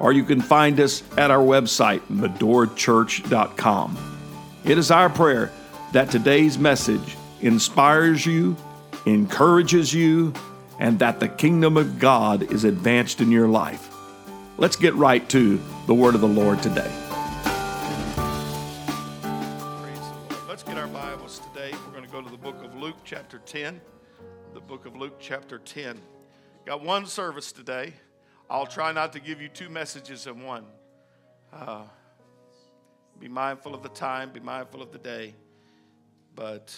or you can find us at our website, medorachurch.com. It is our prayer that today's message inspires you, encourages you, and that the kingdom of God is advanced in your life. Let's get right to the word of the Lord today. Let's get our Bibles today. We're going to go to the book of Luke, chapter 10. The book of Luke, chapter 10. Got one service today. I'll try not to give you two messages in one. Uh, be mindful of the time, be mindful of the day. But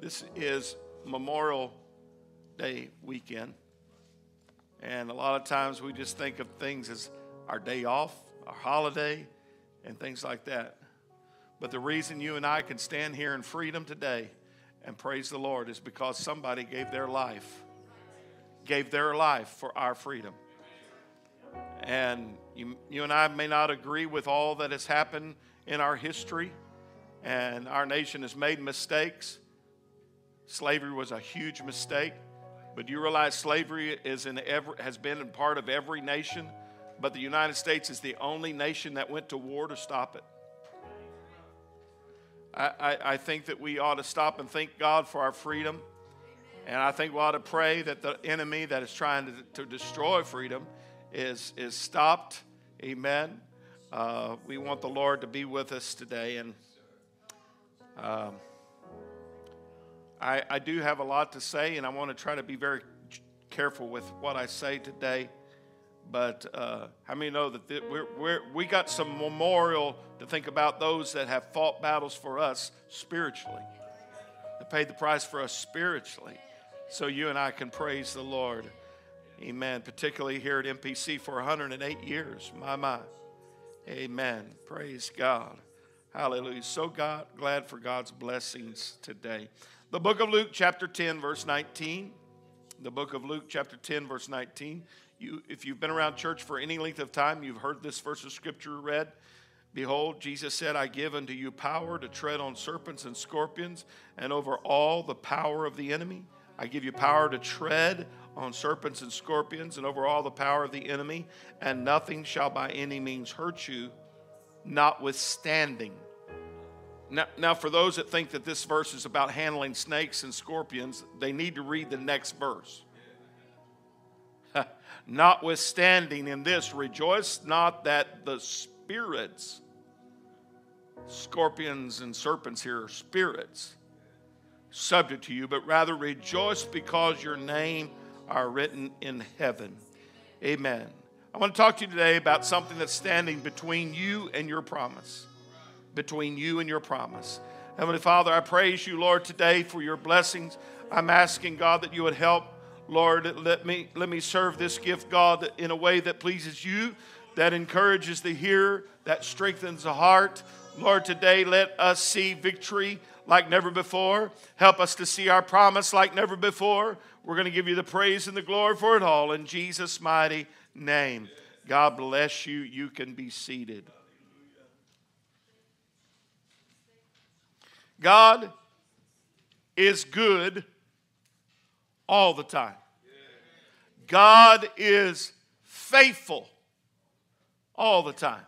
this is Memorial Day weekend. And a lot of times we just think of things as our day off, our holiday, and things like that. But the reason you and I can stand here in freedom today and praise the Lord is because somebody gave their life gave their life for our freedom. And you, you and I may not agree with all that has happened in our history, and our nation has made mistakes. Slavery was a huge mistake, but you realize slavery is in every, has been a part of every nation, but the United States is the only nation that went to war to stop it. I, I, I think that we ought to stop and thank God for our freedom. And I think we ought to pray that the enemy that is trying to, to destroy freedom is, is stopped. Amen. Uh, we want the Lord to be with us today. And um, I, I do have a lot to say, and I want to try to be very careful with what I say today. But uh, how many know that we're, we're, we got some memorial to think about those that have fought battles for us spiritually, that paid the price for us spiritually so you and I can praise the Lord. Amen. Particularly here at MPC for 108 years. My, my. Amen. Praise God. Hallelujah. So God, glad for God's blessings today. The book of Luke, chapter 10, verse 19. The book of Luke, chapter 10, verse 19. You, if you've been around church for any length of time, you've heard this verse of scripture read. Behold, Jesus said, I give unto you power to tread on serpents and scorpions and over all the power of the enemy I give you power to tread on serpents and scorpions and over all the power of the enemy, and nothing shall by any means hurt you, notwithstanding. Now, now, for those that think that this verse is about handling snakes and scorpions, they need to read the next verse. Notwithstanding in this, rejoice not that the spirits, scorpions and serpents here are spirits, subject to you, but rather rejoice because your name are written in heaven. Amen. I want to talk to you today about something that's standing between you and your promise. Between you and your promise. Heavenly Father, I praise you, Lord, today for your blessings. I'm asking, God, that you would help. Lord, let me, let me serve this gift, God, in a way that pleases you, that encourages the hearer, that strengthens the heart. Lord, today let us see victory like never before. Help us to see our promise like never before. We're going to give you the praise and the glory for it all in Jesus' mighty name. God bless you. You can be seated. God is good all the time. God is faithful all the time.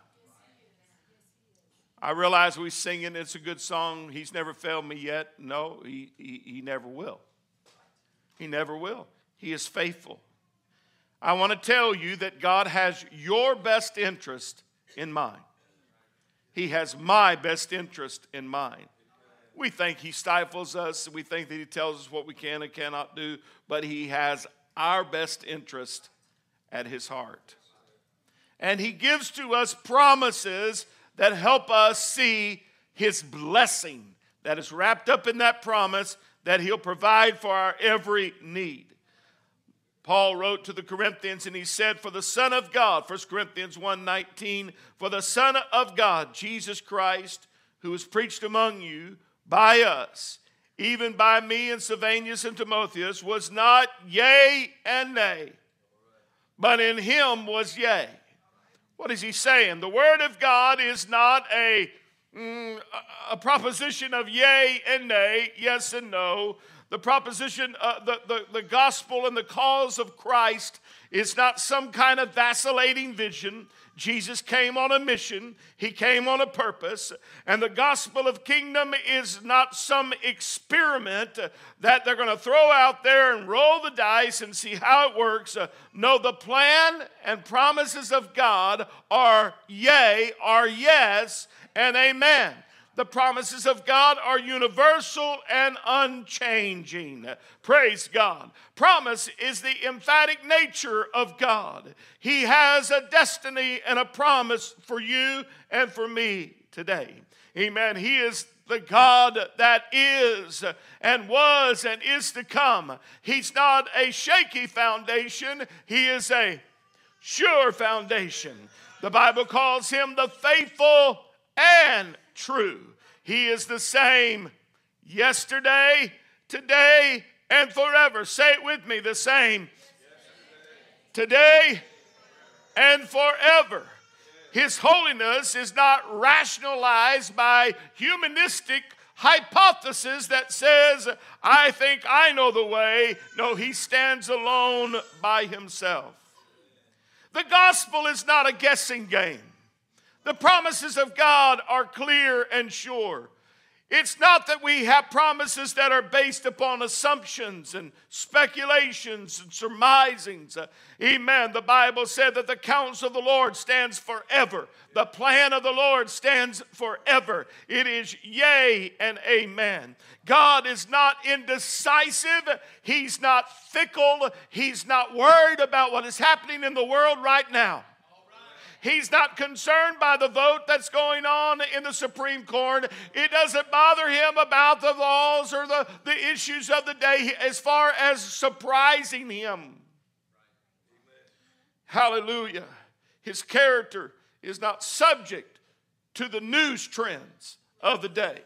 I realize we singing, it's a good song. He's never failed me yet. No, he, he, he never will. He never will. He is faithful. I want to tell you that God has your best interest in mind. He has my best interest in mind. We think He stifles us, we think that He tells us what we can and cannot do, but He has our best interest at His heart. And He gives to us promises that help us see his blessing that is wrapped up in that promise that he'll provide for our every need. Paul wrote to the Corinthians and he said, For the Son of God, 1 Corinthians 1 19, for the Son of God, Jesus Christ, who was preached among you by us, even by me and Silvanus and Timotheus, was not yea and nay, but in him was yea. What is he saying? The Word of God is not a, mm, a proposition of yea and nay, yes and no. The proposition, uh, the, the, the gospel and the cause of Christ is not some kind of vacillating vision. Jesus came on a mission, he came on a purpose, and the gospel of kingdom is not some experiment that they're going to throw out there and roll the dice and see how it works. No, the plan and promises of God are yea, are yes, and amen. The promises of God are universal and unchanging. Praise God. Promise is the emphatic nature of God. He has a destiny and a promise for you and for me today. Amen. He is the God that is and was and is to come. He's not a shaky foundation, He is a sure foundation. The Bible calls Him the faithful and true. He is the same yesterday, today, and forever. Say it with me the same today and forever. His holiness is not rationalized by humanistic hypothesis that says, I think I know the way. No, he stands alone by himself. The gospel is not a guessing game. The promises of God are clear and sure. It's not that we have promises that are based upon assumptions and speculations and surmisings. Amen. The Bible said that the counsel of the Lord stands forever. The plan of the Lord stands forever. It is yea and amen. God is not indecisive. He's not fickle. He's not worried about what is happening in the world right now. He's not concerned by the vote that's going on in the Supreme Court. It doesn't bother him about the laws or the, the issues of the day as far as surprising him. Hallelujah. His character is not subject to the news trends of the day.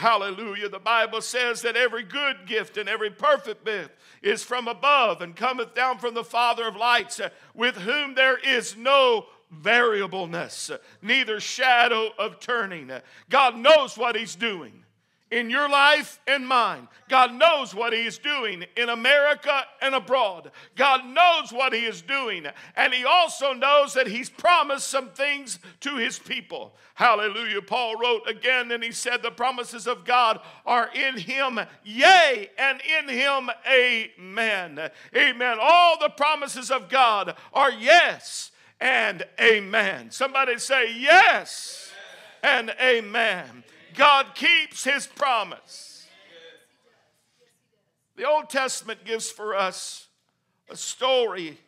Hallelujah. The Bible says that every good gift and every perfect gift is from above and cometh down from the Father of lights, uh, with whom there is no variableness, neither shadow of turning. God knows what He's doing in your life and mine. God knows what He is doing in America and abroad. God knows what He is doing. And He also knows that He's promised some things to His people. Hallelujah. Paul wrote again and he said, The promises of God are in Him, yea, and in Him, amen. Amen. All the promises of God are yes and amen. Somebody say yes and amen. God keeps his promise. The Old Testament gives for us a story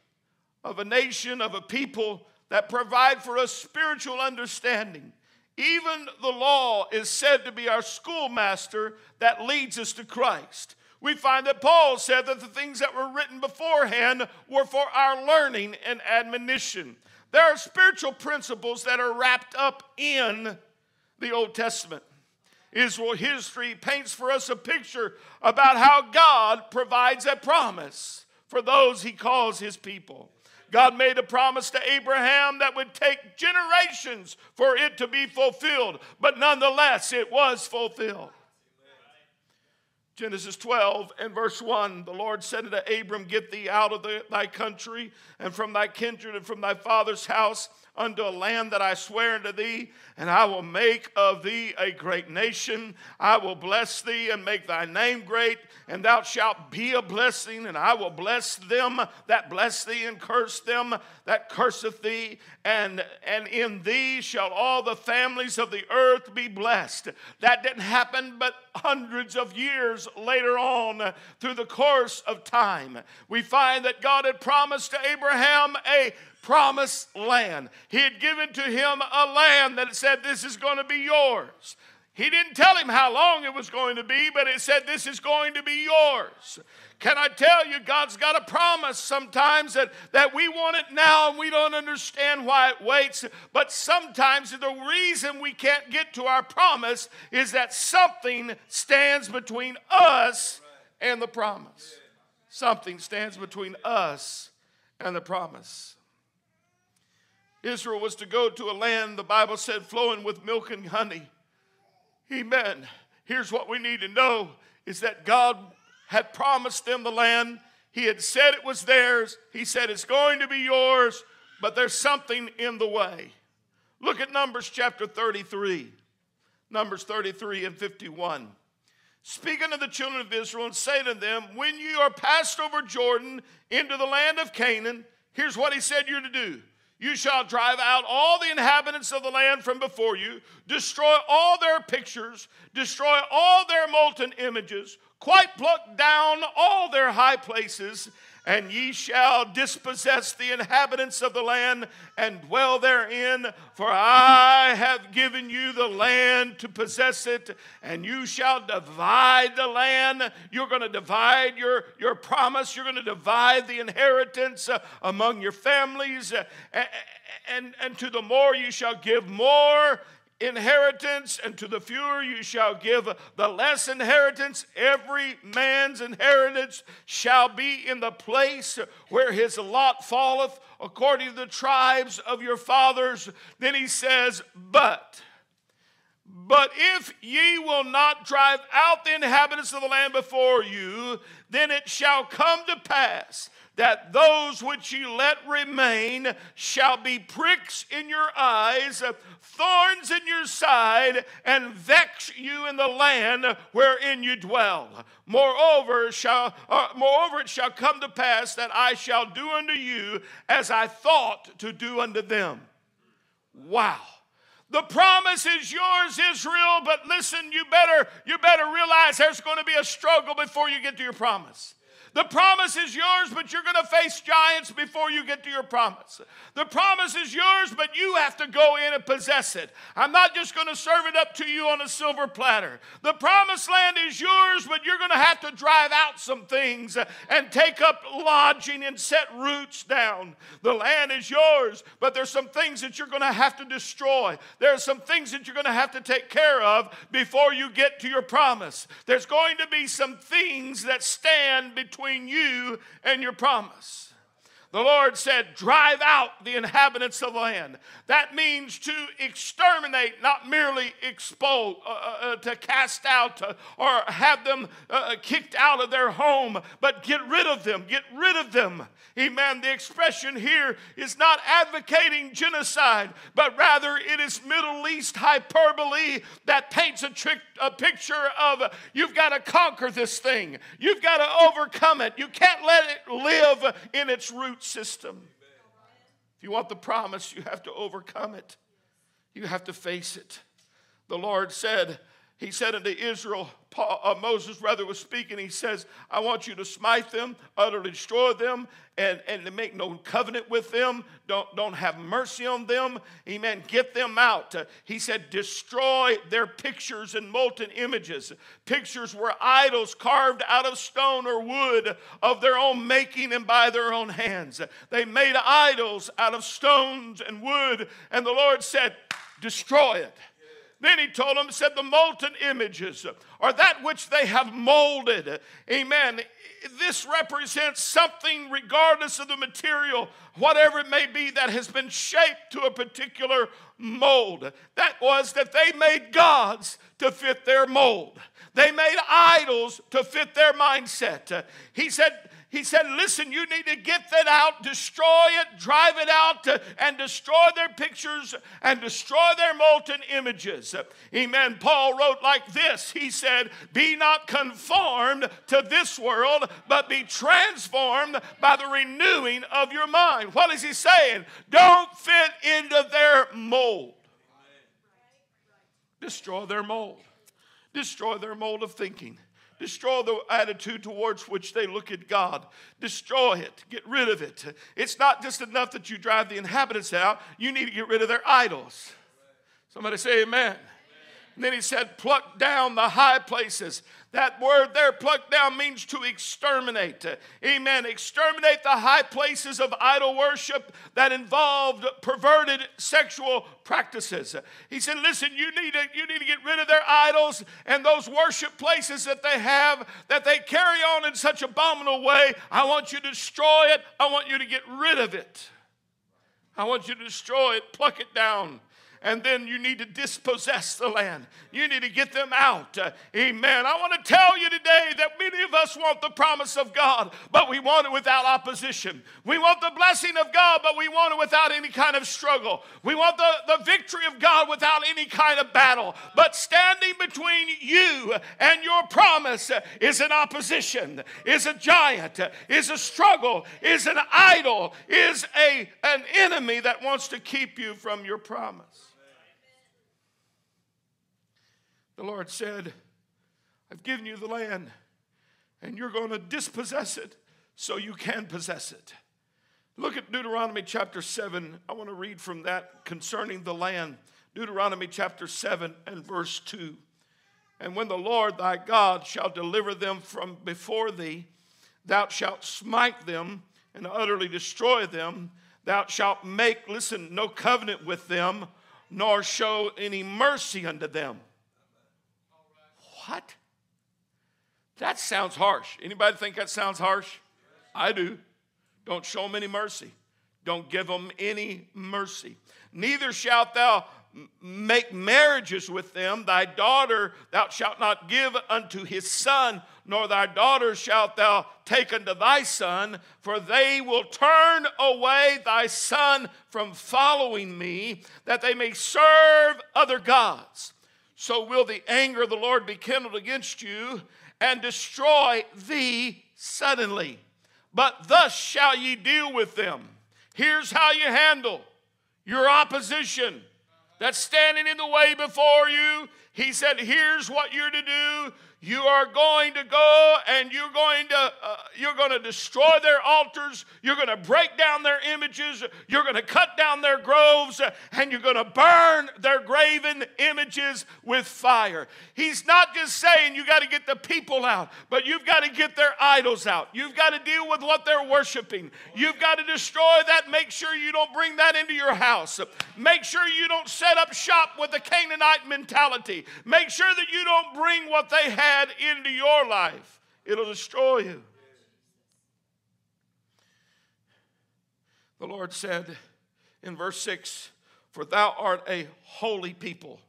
of a nation, of a people that provide for us spiritual understanding. Even the law is said to be our schoolmaster that leads us to Christ. We find that Paul said that the things that were written beforehand were for our learning and admonition. There are spiritual principles that are wrapped up in the Old Testament. Israel history paints for us a picture about how God provides a promise for those he calls his people. God made a promise to Abraham that would take generations for it to be fulfilled, but nonetheless, it was fulfilled. Genesis 12 and verse 1 The Lord said unto Abram, Get thee out of the, thy country and from thy kindred and from thy father's house unto a land that I swear unto thee, and I will make of thee a great nation. I will bless thee and make thy name great, and thou shalt be a blessing, and I will bless them that bless thee, and curse them that curseth thee, and, and in thee shall all the families of the earth be blessed. That didn't happen but hundreds of years later on through the course of time. We find that God had promised to Abraham a promised land. He had given to him a land that said, This is going to be yours. He didn't tell him how long it was going to be, but it said, This is going to be yours. Can I tell you, God's got a promise sometimes that, that we want it now and we don't understand why it waits. But sometimes the reason we can't get to our promise is that something stands between us and the promise. Something stands between us and the promise. Israel was to go to a land, the Bible said, flowing with milk and honey. Amen. Here's what we need to know is that God had promised them the land. He had said it was theirs. He said it's going to be yours, but there's something in the way. Look at Numbers chapter 33. Numbers 33 and 51. Speak unto the children of Israel and say to them, When you are passed over Jordan into the land of Canaan, here's what he said you're to do you shall drive out all the inhabitants of the land from before you, destroy all their pictures, destroy all their molten images, quite pluck down all their high places, and ye shall dispossess the inhabitants of the land and dwell therein. For I have given you the land to possess it, and you shall divide the land. You're going to divide your, your promise, you're going to divide the inheritance uh, among your families, uh, and, and, and to the more you shall give more inheritance, and to the fewer you shall give the less inheritance. Every man's inheritance shall be in the place where his lot falleth, according to the tribes of your fathers. Then he says, But. But if ye will not drive out the inhabitants of the land before you, then it shall come to pass that those which ye let remain shall be pricks in your eyes, thorns in your side, and vex you in the land wherein you dwell. Moreover, shall, uh, moreover it shall come to pass that I shall do unto you as I thought to do unto them. Wow. The promise is yours, Israel, but listen, you better, you better realize there's going to be a struggle before you get to your promise. The promise is yours, but you're going to face giants before you get to your promise. The promise is yours, but you have to go in and possess it. I'm not just going to serve it up to you on a silver platter. The promised land is yours, but you're going to have to drive out some things and take up lodging and set roots down. The land is yours, but there's some things that you're going to have to destroy. There are some things that you're going to have to take care of before you get to your promise. There's going to be some things that stand between between you and your promise. The Lord said, Drive out the inhabitants of the land. That means to exterminate, not merely expose, uh, uh, uh to cast out uh, or have them uh, uh, kicked out of their home, but get rid of them. Get rid of them. Amen. The expression here is not advocating genocide, but rather it is Middle East hyperbole that paints a, trick, a picture of you've got to conquer this thing, you've got to overcome it. You can't let it live in its roots system. If you want the promise, you have to overcome it, you have to face it. The Lord said, He said unto Israel, Paul, uh, Moses rather was speaking, he says, I want you to smite them, utterly destroy them, and, and to make no covenant with them. Don't, don't have mercy on them. Amen. Get them out. Uh, he said, destroy their pictures and molten images. Pictures were idols carved out of stone or wood of their own making and by their own hands. They made idols out of stones and wood, and the Lord said, destroy it. Then he told them, said, the molten images are that which they have molded. Amen. This represents something, regardless of the material, whatever it may be, that has been shaped to a particular mold. That was that they made gods to fit their mold, they made idols to fit their mindset. He said, he said, Listen, you need to get that out, destroy it, drive it out, and destroy their pictures and destroy their molten images. Amen. Paul wrote like this He said, Be not conformed to this world, but be transformed by the renewing of your mind. What is he saying? Don't fit into their mold. Destroy their mold. Destroy their mold of thinking. Destroy the attitude towards which they look at God. Destroy it. Get rid of it. It's not just enough that you drive the inhabitants out, you need to get rid of their idols. Somebody say amen. And then he said, pluck down the high places. That word there, pluck down, means to exterminate. Amen. Exterminate the high places of idol worship that involved perverted sexual practices. He said, listen, you need, to, you need to get rid of their idols and those worship places that they have that they carry on in such abominable way. I want you to destroy it. I want you to get rid of it. I want you to destroy it, pluck it down and then you need to dispossess the land. You need to get them out. Uh, amen. I want to tell you today that many of us want the promise of God, but we want it without opposition. We want the blessing of God, but we want it without any kind of struggle. We want the, the victory of God without any kind of battle. But standing between you and your promise is an opposition, is a giant, is a struggle, is an idol, is a, an enemy that wants to keep you from your promise. The Lord said, I've given you the land, and you're going to dispossess it so you can possess it. Look at Deuteronomy chapter 7. I want to read from that concerning the land. Deuteronomy chapter 7 and verse 2. And when the Lord thy God shall deliver them from before thee, thou shalt smite them and utterly destroy them. Thou shalt make, listen, no covenant with them, nor show any mercy unto them. What? That sounds harsh. Anybody think that sounds harsh? I do. Don't show them any mercy. Don't give them any mercy. Neither shalt thou make marriages with them. Thy daughter thou shalt not give unto his son, nor thy daughter shalt thou take unto thy son, for they will turn away thy son from following me, that they may serve other gods so will the anger of the Lord be kindled against you and destroy thee suddenly. But thus shall ye deal with them. Here's how you handle your opposition that's standing in the way before you. He said, Here's what you're to do you are going to go and you're going to uh, you're going to destroy their altars. You're going to break down their images. You're going to cut down their groves and you're going to burn their graven images with fire. He's not just saying you got to get the people out but you've got to get their idols out. You've got to deal with what they're worshiping. You've got to destroy that. Make sure you don't bring that into your house. Make sure you don't set up shop with the canaanite mentality. Make sure that you don't bring what they have into your life, it'll destroy you. The Lord said in verse 6 For thou art a holy people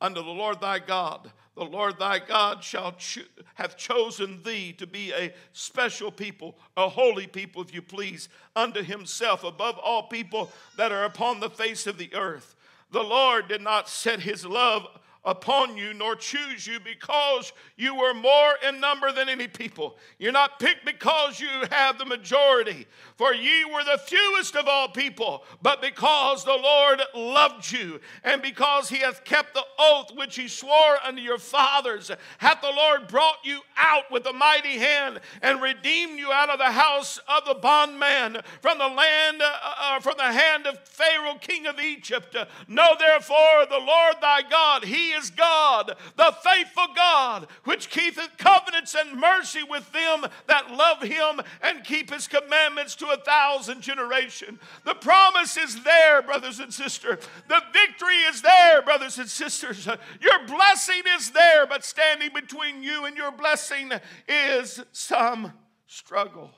unto the Lord thy God. The Lord thy God shall cho- have chosen thee to be a special people, a holy people, if you please, unto himself above all people that are upon the face of the earth. The Lord did not set his love upon you, nor choose you because you were more in number than any people. You're not picked because you have the majority, for ye were the fewest of all people, but because the Lord loved you, and because he hath kept the oath which he swore unto your fathers, hath the Lord brought you out with a mighty hand and redeemed you out of the house of the bondman from the land, uh, uh, from the hand of Pharaoh, king of Egypt. Know therefore the Lord thy God, he is God, the faithful God, which keepeth covenants and mercy with them that love him and keep his commandments to a thousand generations. The promise is there, brothers and sisters. The victory is there, brothers and sisters. Your blessing is there, but standing between you and your blessing is some struggle.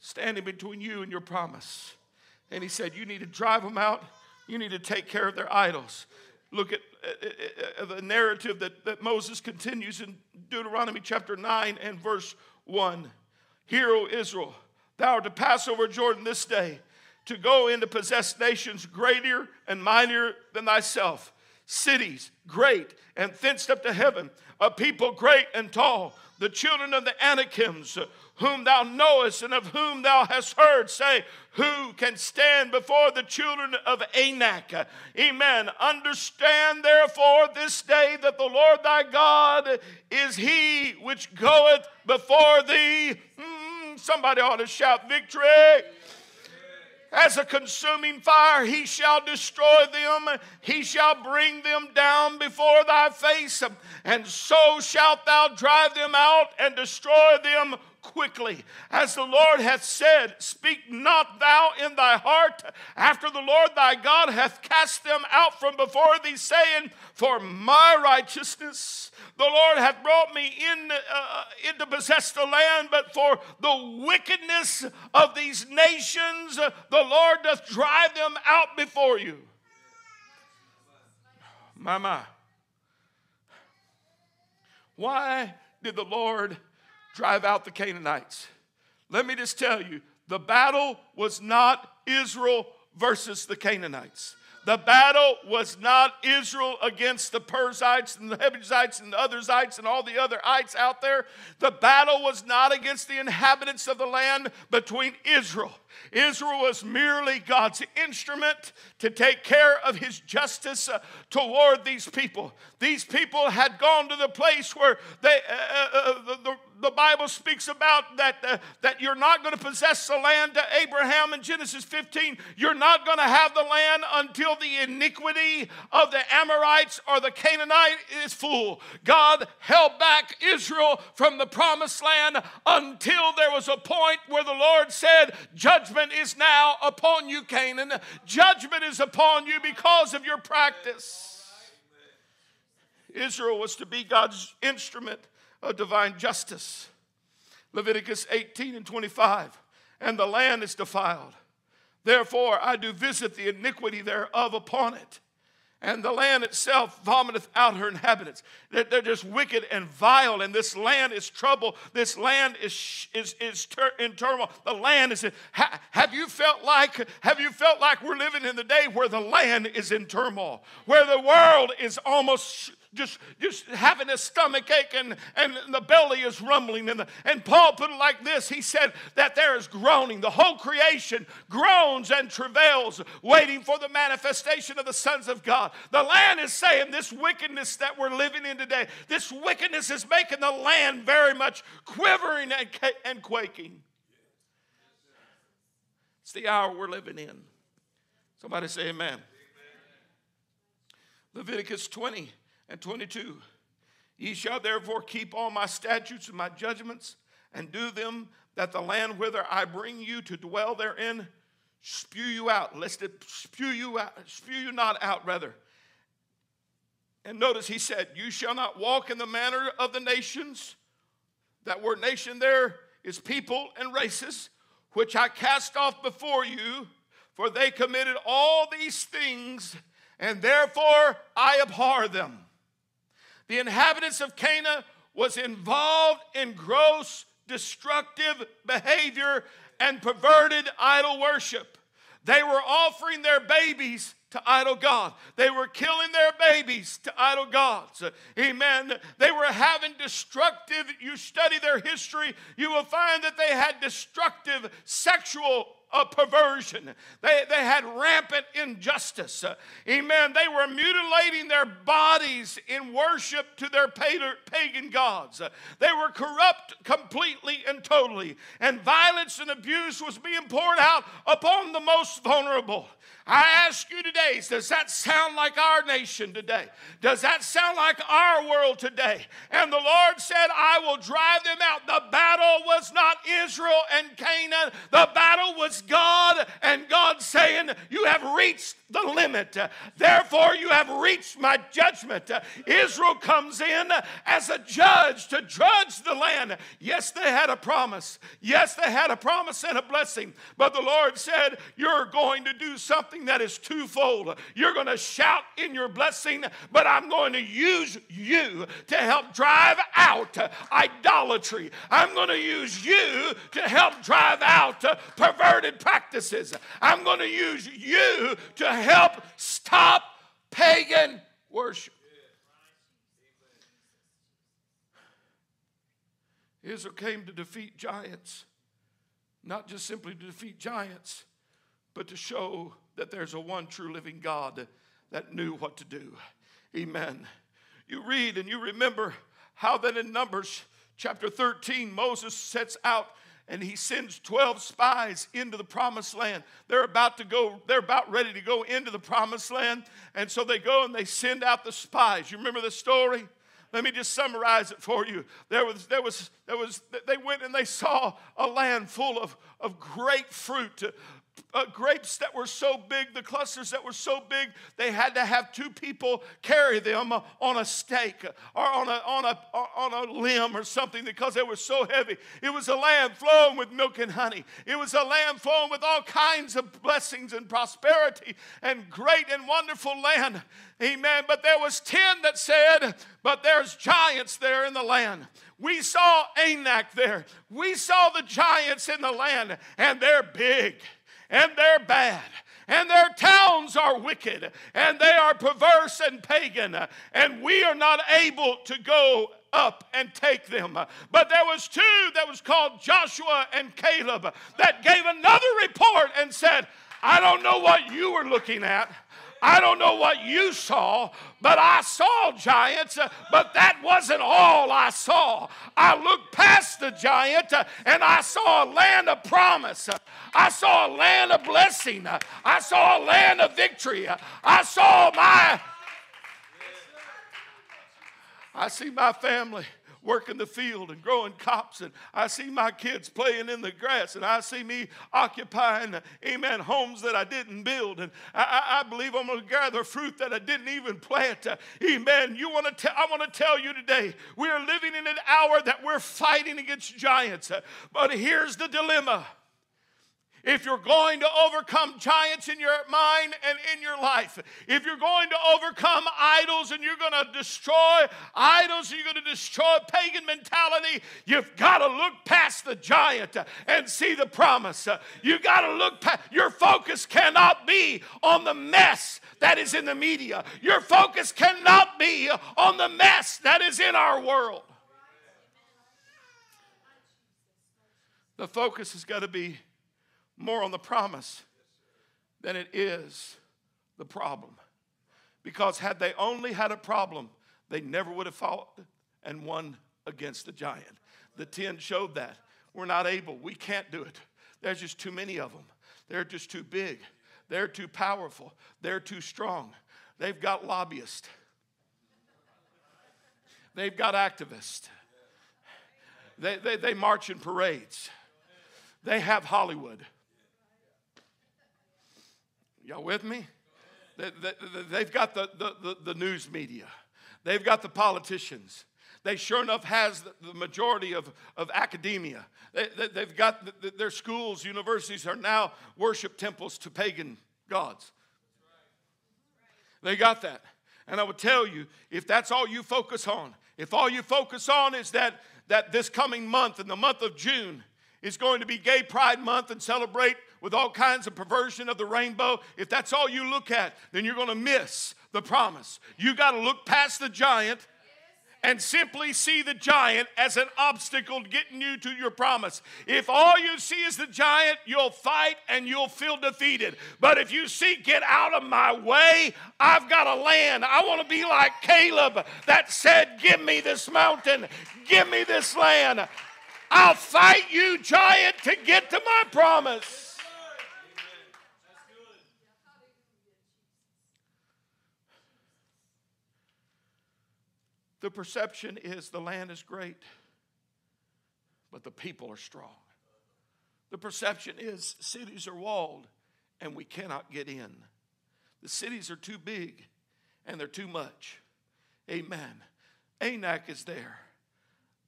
Standing between you and your promise. And he said, You need to drive them out. You need to take care of their idols look at uh, uh, the narrative that, that Moses continues in Deuteronomy chapter 9 and verse 1. Hear, O Israel, thou art to pass over Jordan this day to go in to possess nations greater and mightier than thyself, cities great and fenced up to heaven, a people great and tall, the children of the Anakims, whom thou knowest and of whom thou hast heard, say, Who can stand before the children of Anak? Amen. Understand therefore this day that the Lord thy God is he which goeth before thee. Mm, somebody ought to shout victory. as a consuming fire. He shall destroy them. He shall bring them down before thy face. And so shalt thou drive them out and destroy them quickly. As the Lord hath said, Speak not thou in thy heart, after the Lord thy God hath cast them out from before thee, saying, For my righteousness the Lord hath brought me in, uh, in to possess the land, but for the wickedness of these nations, uh, the Lord doth drive them out before you. My, my. Why did the Lord drive out the Canaanites. Let me just tell you the battle was not Israel versus the Canaanites. The battle was not Israel against the Perizzites and the Jebusites and the other Zites and all the other ites out there. The battle was not against the inhabitants of the land between Israel. Israel was merely God's instrument to take care of his justice uh, toward these people. These people had gone to the place where they, uh, uh, uh the, the the Bible speaks about that, uh, that you're not going to possess the land to Abraham in Genesis 15. You're not going to have the land until the iniquity of the Amorites or the Canaanite is full. God held back Israel from the promised land until there was a point where the Lord said, Judgment is now upon you, Canaan. Judgment is upon you because of your practice. Israel was to be God's instrument of divine justice. Leviticus 18 and 25. And the land is defiled. Therefore, I do visit the iniquity thereof upon it. And the land itself vomiteth out her inhabitants. They're just wicked and vile, and this land is trouble. This land is, is, is ter- in turmoil. The land is in, ha, have you felt like have you felt like we're living in the day where the land is in turmoil, where the world is almost just, just having a stomach ache and, and the belly is rumbling. And, the, and Paul put it like this He said that there is groaning. The whole creation groans and travails, waiting for the manifestation of the sons of God. The land is saying this wickedness that we're living in today, this wickedness is making the land very much quivering and, and quaking. It's the hour we're living in. Somebody say amen. amen. Leviticus 20 and 22. Ye shall therefore keep all my statutes and my judgments and do them, that the land whither I bring you to dwell therein spew you out, lest it spew you out, spew you not out, rather. And notice he said, You shall not walk in the manner of the nations. That word nation there is people and races, which I cast off before you, for they committed all these things, and therefore I abhor them. The inhabitants of Canaan was involved in gross destructive behavior and perverted idol worship. They were offering their babies to idol God. They were killing their babies to idol gods. Amen. They were having destructive, you study their history, you will find that they had destructive sexual a perversion. They, they had rampant injustice. Uh, amen. They were mutilating their bodies in worship to their pagan gods. Uh, they were corrupt completely and totally. And violence and abuse was being poured out upon the most vulnerable. I ask you today, does that sound like our nation today? Does that sound like our world today? And the Lord said, I will drive them out. The battle was not Israel and Canaan, the battle was God, and God saying, You have reached the limit. Therefore, you have reached my judgment. Israel comes in as a judge to judge the land. Yes, they had a promise. Yes, they had a promise and a blessing. But the Lord said, You're going to do something that is twofold. You're going to shout in your blessing, but I'm going to use you to help drive out idolatry. I'm going to use you to help drive out perverted practices. I'm going to use you to help stop pagan worship. Israel came to defeat giants, not just simply to defeat giants, but to show that there's a one true living God that knew what to do. Amen. You read and you remember how that in Numbers chapter 13, Moses sets out and he sends 12 spies into the promised land. They're about to go, they're about ready to go into the promised land. And so they go and they send out the spies. You remember the story? Let me just summarize it for you. There was, there was, there was, they went and they saw a land full of, of great fruit, uh, grapes that were so big, the clusters that were so big, they had to have two people carry them on a stake or on a, on, a, on a limb or something because they were so heavy. It was a land flowing with milk and honey. It was a land flowing with all kinds of blessings and prosperity and great and wonderful land. Amen. But there was 10 that said, but there's giants there in the land. We saw Anak there. We saw the giants in the land, and they're big and they're bad and their towns are wicked and they are perverse and pagan and we are not able to go up and take them. But there was two that was called joshua and caleb that gave another report and said i don't know what you were looking at I don't know what you saw, but I saw giants, uh, but that wasn't all I saw. I looked past the giant uh, and I saw a land of promise. I saw a land of blessing. I saw a land of victory. I saw my. I see my family working the field and growing crops, and I see my kids playing in the grass, and I see me occupying, amen, homes that I didn't build, and I, I believe I'm going to gather fruit that I didn't even plant. Amen. You want to? Tell, I want to tell you today, we are living in an hour that we're fighting against giants, but here's the dilemma. If you're going to overcome giants in your mind and in your life, if you're going to overcome idols and you're going to destroy idols, you're going to destroy pagan mentality, you've got to look past the giant and see the promise. You've got to look past, your focus cannot be on the mess that is in the media. Your focus cannot be on the mess that is in our world. The focus has got to be more on the promise than it is the problem. Because had they only had a problem, they never would have fought and won against the giant. The 10 showed that. We're not able. We can't do it. There's just too many of them. They're just too big. They're too powerful. They're too strong. They've got lobbyists. They've got activists. They, they, they march in parades. They have Hollywood. Y'all with me? They, have got the, the, the, news media. They've got the politicians. They sure enough has the, majority of, of academia. They, have got the, their schools, universities are now worship temples to pagan gods. They got that. And I would tell you, if that's all you focus on, if all you focus on is that, that this coming month, in the month of June, is going to be Gay Pride Month and celebrate with all kinds of perversion of the rainbow, if that's all you look at, then you're going to miss the promise. You got to look past the giant and simply see the giant as an obstacle getting you to your promise. If all you see is the giant, you'll fight and you'll feel defeated. But if you see, get out of my way, I've got a land. I want to be like Caleb that said, Give me this mountain, give me this land. I'll fight you, giant, to get to my promise. The perception is the land is great, but the people are strong. The perception is cities are walled and we cannot get in. The cities are too big and they're too much. Amen. Anak is there.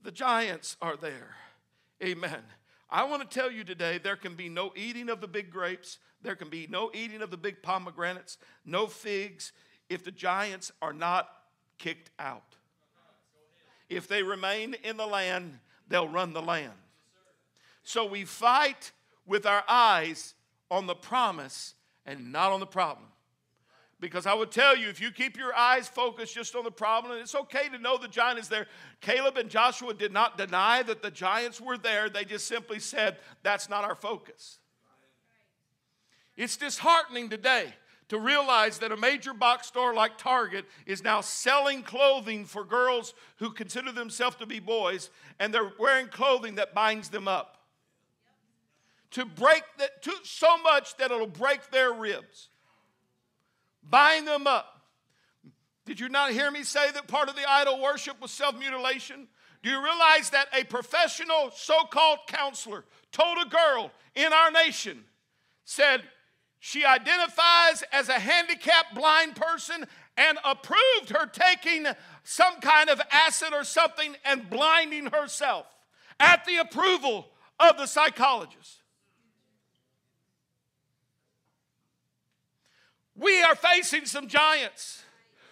The giants are there. Amen. I want to tell you today there can be no eating of the big grapes, there can be no eating of the big pomegranates, no figs if the giants are not kicked out if they remain in the land, they'll run the land. So we fight with our eyes on the promise and not on the problem. Because I would tell you, if you keep your eyes focused just on the problem, it's okay to know the giant is there. Caleb and Joshua did not deny that the giants were there, they just simply said, that's not our focus. It's disheartening today to realize that a major box store like Target is now selling clothing for girls who consider themselves to be boys, and they're wearing clothing that binds them up. to break that to, so much that it'll break their ribs. Bind them up. Did you not hear me say that part of the idol worship was self mutilation? Do you realize that a professional so called counselor told a girl in our nation, said she identifies as a handicapped blind person and approved her taking some kind of acid or something and blinding herself at the approval of the psychologist. We are facing some giants.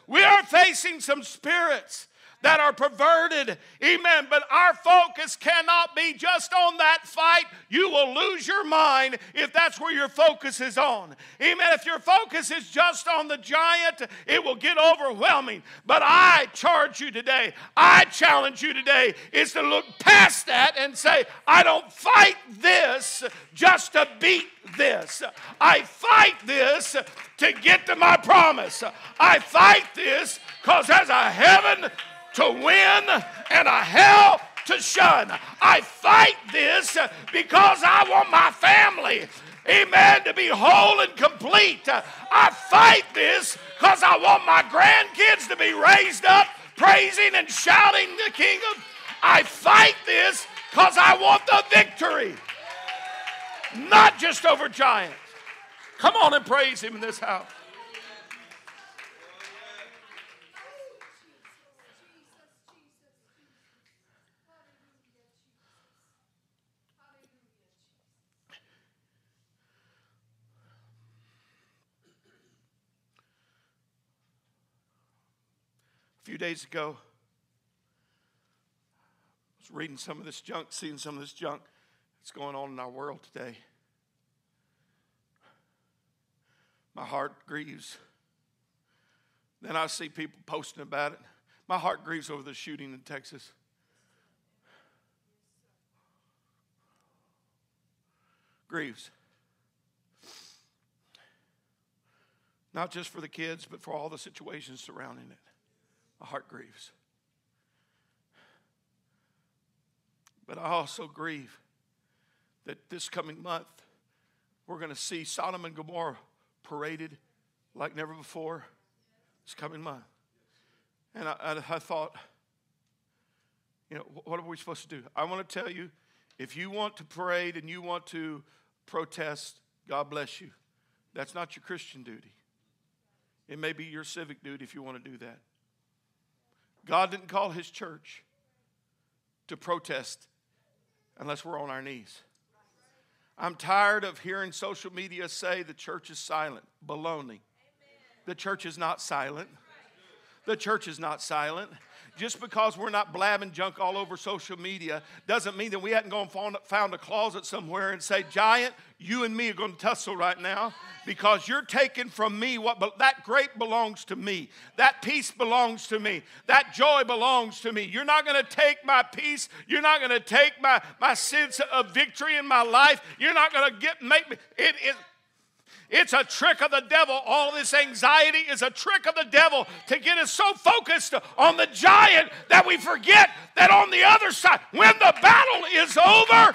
We are facing some spirits that are perverted. Amen. But our focus cannot be just on that fight. You will lose your mind if that's where your focus is on. Amen. If your focus is just on the giant, it will get overwhelming. But I charge you today, I challenge you today, is to look past that and say, I don't fight this just to beat this. I fight this to get to my promise. I fight this because there's a heaven to win and a hell to shun. I fight this because I want my family, amen, to be whole and complete. I fight this because I want my grandkids to be raised up praising and shouting the kingdom. I fight this because I want the victory, not just over giants. Come on and praise Him in this house. Few days ago, I was reading some of this junk, seeing some of this junk that's going on in our world today. My heart grieves. Then I see people posting about it. My heart grieves over the shooting in Texas. Grieves. Not just for the kids, but for all the situations surrounding it. My heart grieves. But I also grieve that this coming month we're going to see Sodom and Gomorrah paraded like never before this coming month. And I, I, I thought, you know, what are we supposed to do? I want to tell you if you want to parade and you want to protest, God bless you. That's not your Christian duty. It may be your civic duty if you want to do that. God didn't call his church to protest unless we're on our knees. I'm tired of hearing social media say the church is silent. Baloney. The church is not silent. The church is not silent. Just because we're not blabbing junk all over social media doesn't mean that we hadn't gone found a closet somewhere and say, Giant, you and me are going to tussle right now because you're taking from me what that grape belongs to me. That peace belongs to me. That joy belongs to me. You're not going to take my peace. You're not going to take my, my sense of victory in my life. You're not going to get make me. It, it, it's a trick of the devil. All this anxiety is a trick of the devil to get us so focused on the giant that we forget that on the other side, when the battle is over,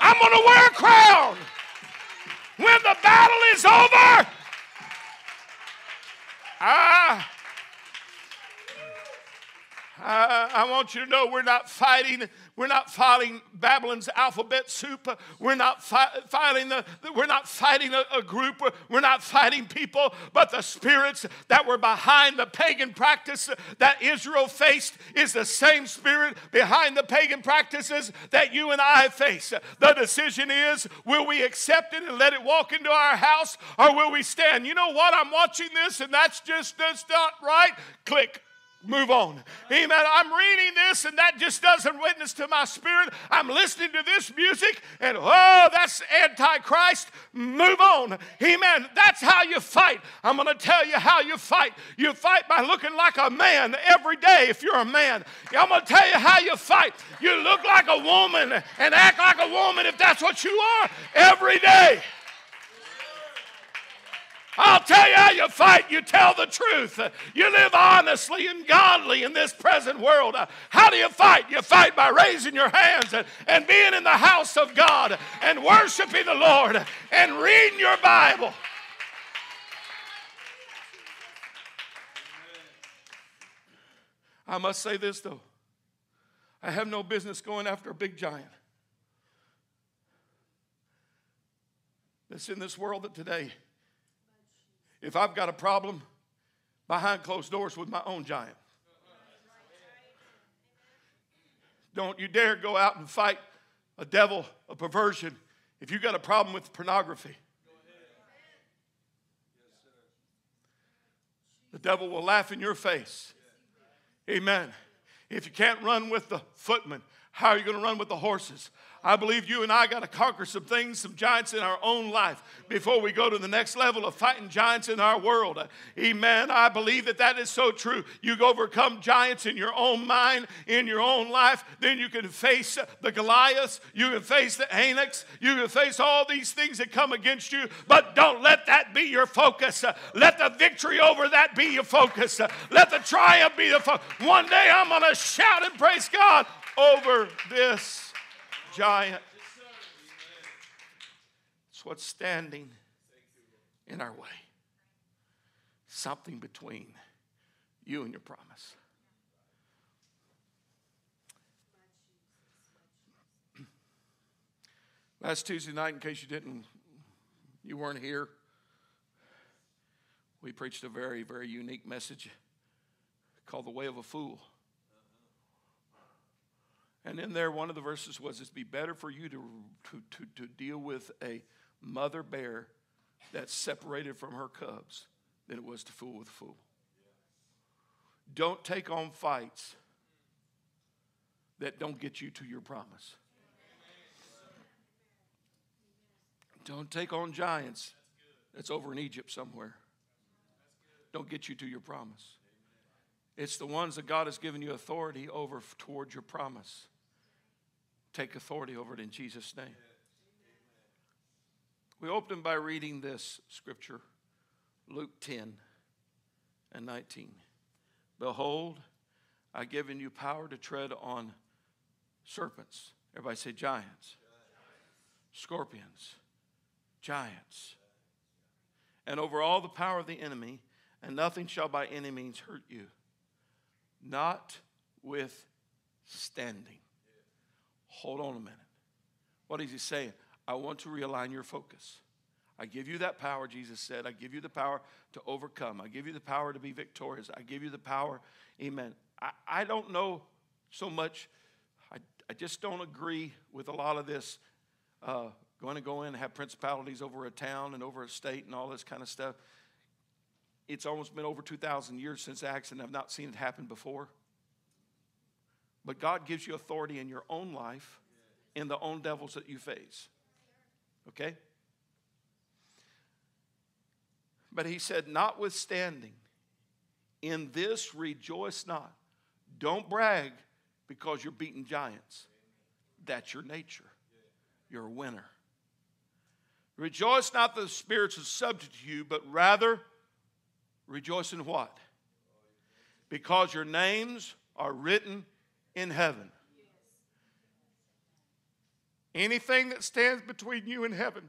I'm going to wear a crown. When the battle is over, ah. I want you to know we're not fighting. We're not fighting Babylon's alphabet soup. We're not fi- fighting the. We're not fighting a, a group. We're not fighting people. But the spirits that were behind the pagan practice that Israel faced is the same spirit behind the pagan practices that you and I face. The decision is: will we accept it and let it walk into our house, or will we stand? You know what? I'm watching this, and that's just that's not right. Click move on. Amen. I'm reading this and that just doesn't witness to my spirit. I'm listening to this music and oh, that's antichrist. Move on. Amen. That's how you fight. I'm going to tell you how you fight. You fight by looking like a man every day if you're a man. I'm going to tell you how you fight. You look like a woman and act like a woman if that's what you are every day. I'll tell you how you fight. You tell the truth. You live honestly and godly in this present world. How do you fight? You fight by raising your hands and, being in the house of God and worshiping the Lord and reading your Bible. I must say this though. I have no business going after a big giant. That's in this world that today. If I've got a problem behind closed doors with my own giant, don't you dare go out and fight a devil, a perversion, if you've got a problem with pornography. The devil will laugh in your face. Amen. If you can't run with the footmen, how are you going to run with the horses? I believe you and I got to conquer some things, some giants in our own life before we go to the next level of fighting giants in our world. Uh, amen. I believe that that is so true. You overcome giants in your own mind, in your own life, then you can face the Goliaths, you can face the Anax, you can face all these things that come against you, but don't let that be your focus. Uh, let the victory over that be your focus. Uh, let the triumph be the focus. One day I'm going to shout and praise God over this giant. It's what's standing in our way. Something between you and your promise. Last Tuesday night, in case you didn't, you weren't here, we preached a very, very unique message called The Way of a Fool. And in there, one of the verses was, It's be better for you to, to, to, to deal with a mother bear that's separated from her cubs than it was to fool with a fool. Don't take on fights that don't get you to your promise. Don't take on giants that's over in Egypt somewhere. Don't get you to your promise. It's the ones that God has given you authority over towards your promise take authority over it in Jesus' name. We open by reading this scripture, Luke 10 and 19. Behold, I've given you power to tread on serpents. Everybody say giants, scorpions, giants, and over all the power of the enemy, and nothing shall by any means hurt you. Not with standing. Hold on a minute. What is he saying? I want to realign your focus. I give you that power, Jesus said. I give you the power to overcome. I give you the power to be victorious. I give you the power. Amen. I, I don't know so much. I, I just don't agree with a lot of this uh, going to go in and have principalities over a town and over a state and all this kind of stuff. It's almost been over 2,000 years since Acts, and I've not seen it happen before. But God gives you authority in your own life, in the own devils that you face. Okay? But he said, Notwithstanding, in this rejoice not. Don't brag because you're beating giants. That's your nature. You're a winner. Rejoice not that the spirits are subject to you, but rather rejoice in what? Because your names are written in heaven. Anything that stands between you and heaven,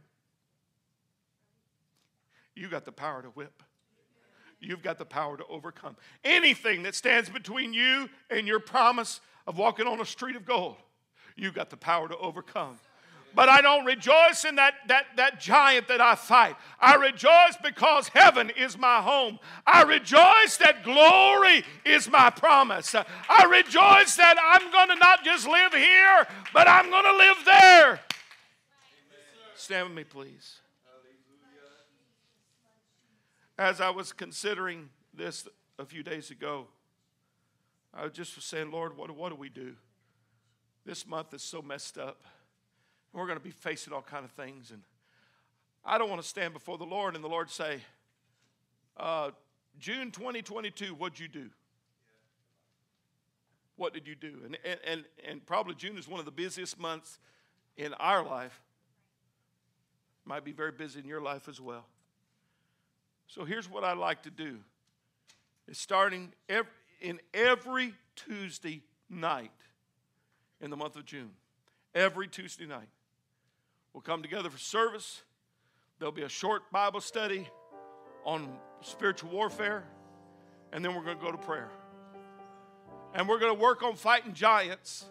you got the power to whip. You've got the power to overcome. Anything that stands between you and your promise of walking on a street of gold, you've got the power to overcome. But I don't rejoice in that, that, that giant that I fight. I rejoice because heaven is my home. I rejoice that glory is my promise. I rejoice that I'm going to not just live here, but I'm going to live there. Stand with me, please. As I was considering this a few days ago, I just was saying, Lord, what, what do we do? This month is so messed up. We're going to be facing all kind of things. And I don't want to stand before the Lord and the Lord say, uh, June 2022, what'd you do? What did you do? And, and, and, and probably June is one of the busiest months in our life. Might be very busy in your life as well. So here's what I like to do. It's starting every, in every Tuesday night in the month of June. Every Tuesday night. We'll come together for service. There'll be a short Bible study on spiritual warfare, and then we're going to go to prayer. And we're going to work on fighting giants,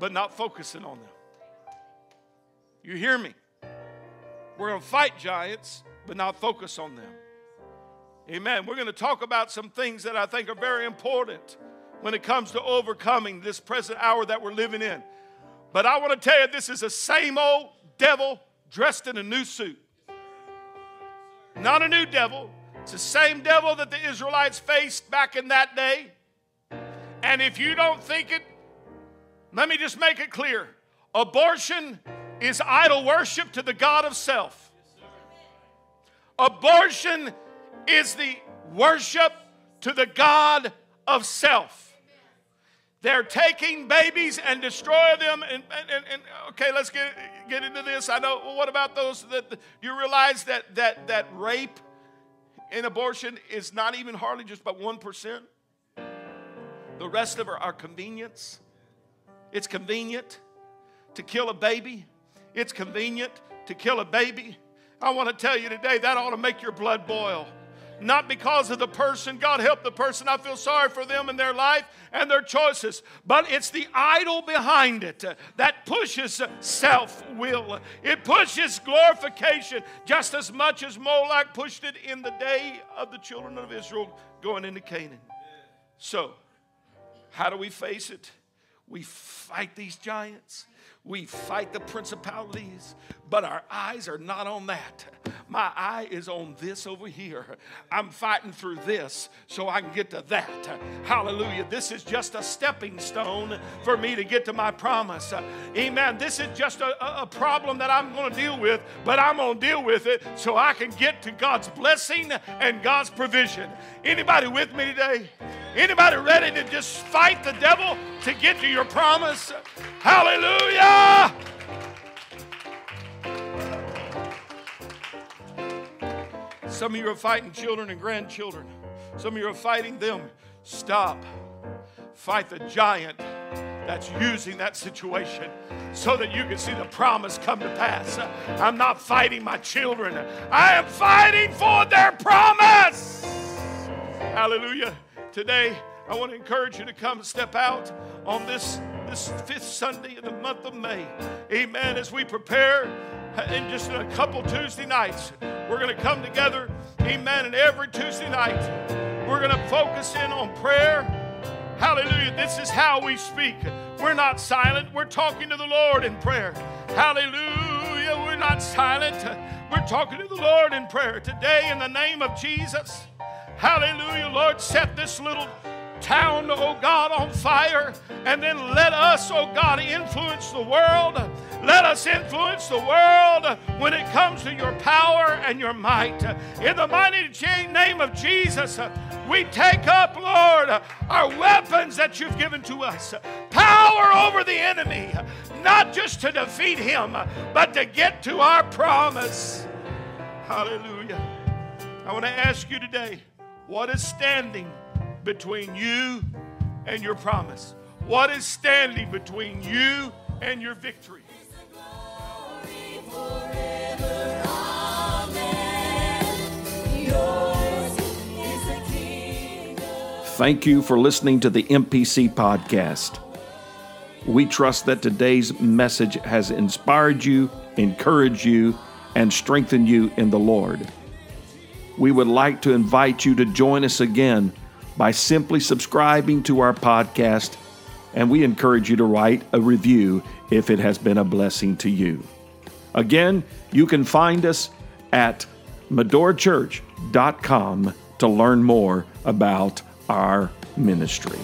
but not focusing on them. You hear me? We're going to fight giants, but not focus on them. Amen. We're going to talk about some things that I think are very important when it comes to overcoming this present hour that we're living in. But I want to tell you, this is the same old devil dressed in a new suit. Not a new devil. It's the same devil that the Israelites faced back in that day. And if you don't think it, let me just make it clear abortion is idol worship to the God of self. Abortion is the worship to the God of self. They're taking babies and destroy them. And, and, and, okay, let's get, get into this. I know, well, what about those that you realize that, that, that rape and abortion is not even hardly just about 1%? The rest of it are convenience. It's convenient to kill a baby, it's convenient to kill a baby. I want to tell you today that ought to make your blood boil not because of the person. God help the person. I feel sorry for them and their life and their choices. But it's the idol behind it that pushes self will. It pushes glorification just as much as Moloch pushed it in the day of the children of Israel going into Canaan. So, how do we face it? We fight these giants. We fight the principalities, but our eyes are not on that. My eye is on this over here. I'm fighting through this so I can get to that. Hallelujah. This is just a stepping stone for me to get to my promise. Amen. This is just a, a problem that I'm going to deal with, but I'm going to deal with it so I can get to God's blessing and God's provision. Anybody with me today? Anybody ready to just fight the devil to get to your promise? Hallelujah! Some of you are fighting children and grandchildren. Some of you are fighting them. Stop. Fight the giant that's using that situation so that you can see the promise come to pass. I'm not fighting my children, I am fighting for their promise. Hallelujah. Today, I want to encourage you to come and step out on this, this fifth Sunday in the month of May. Amen. As we prepare uh, in just a couple Tuesday nights, we're going to come together. Amen. And every Tuesday night, we're going to focus in on prayer. Hallelujah. This is how we speak. We're not silent. We're talking to the Lord in prayer. Hallelujah. We're not silent. We're talking to the Lord in prayer. Today, in the name of Jesus. Hallelujah, Lord, set this little town, oh God, on fire. And then let us, oh God, influence the world. Let us influence the world when it comes to your power and your might. In the mighty name of Jesus, we take up, Lord, our weapons that you've given to us. Power over the enemy, not just to defeat him, but to get to our promise. Hallelujah. I want to ask you today what is standing between you and your promise? What is standing between you and your victory? Thank you for listening to the MPC podcast. We trust that today's message has inspired you, encouraged you, and strengthened you in the Lord we would like to invite you to join us again by simply subscribing to our podcast, and we encourage you to write a review if it has been a blessing to you. Again, you can find us at medorachurch.com to learn more about our ministry.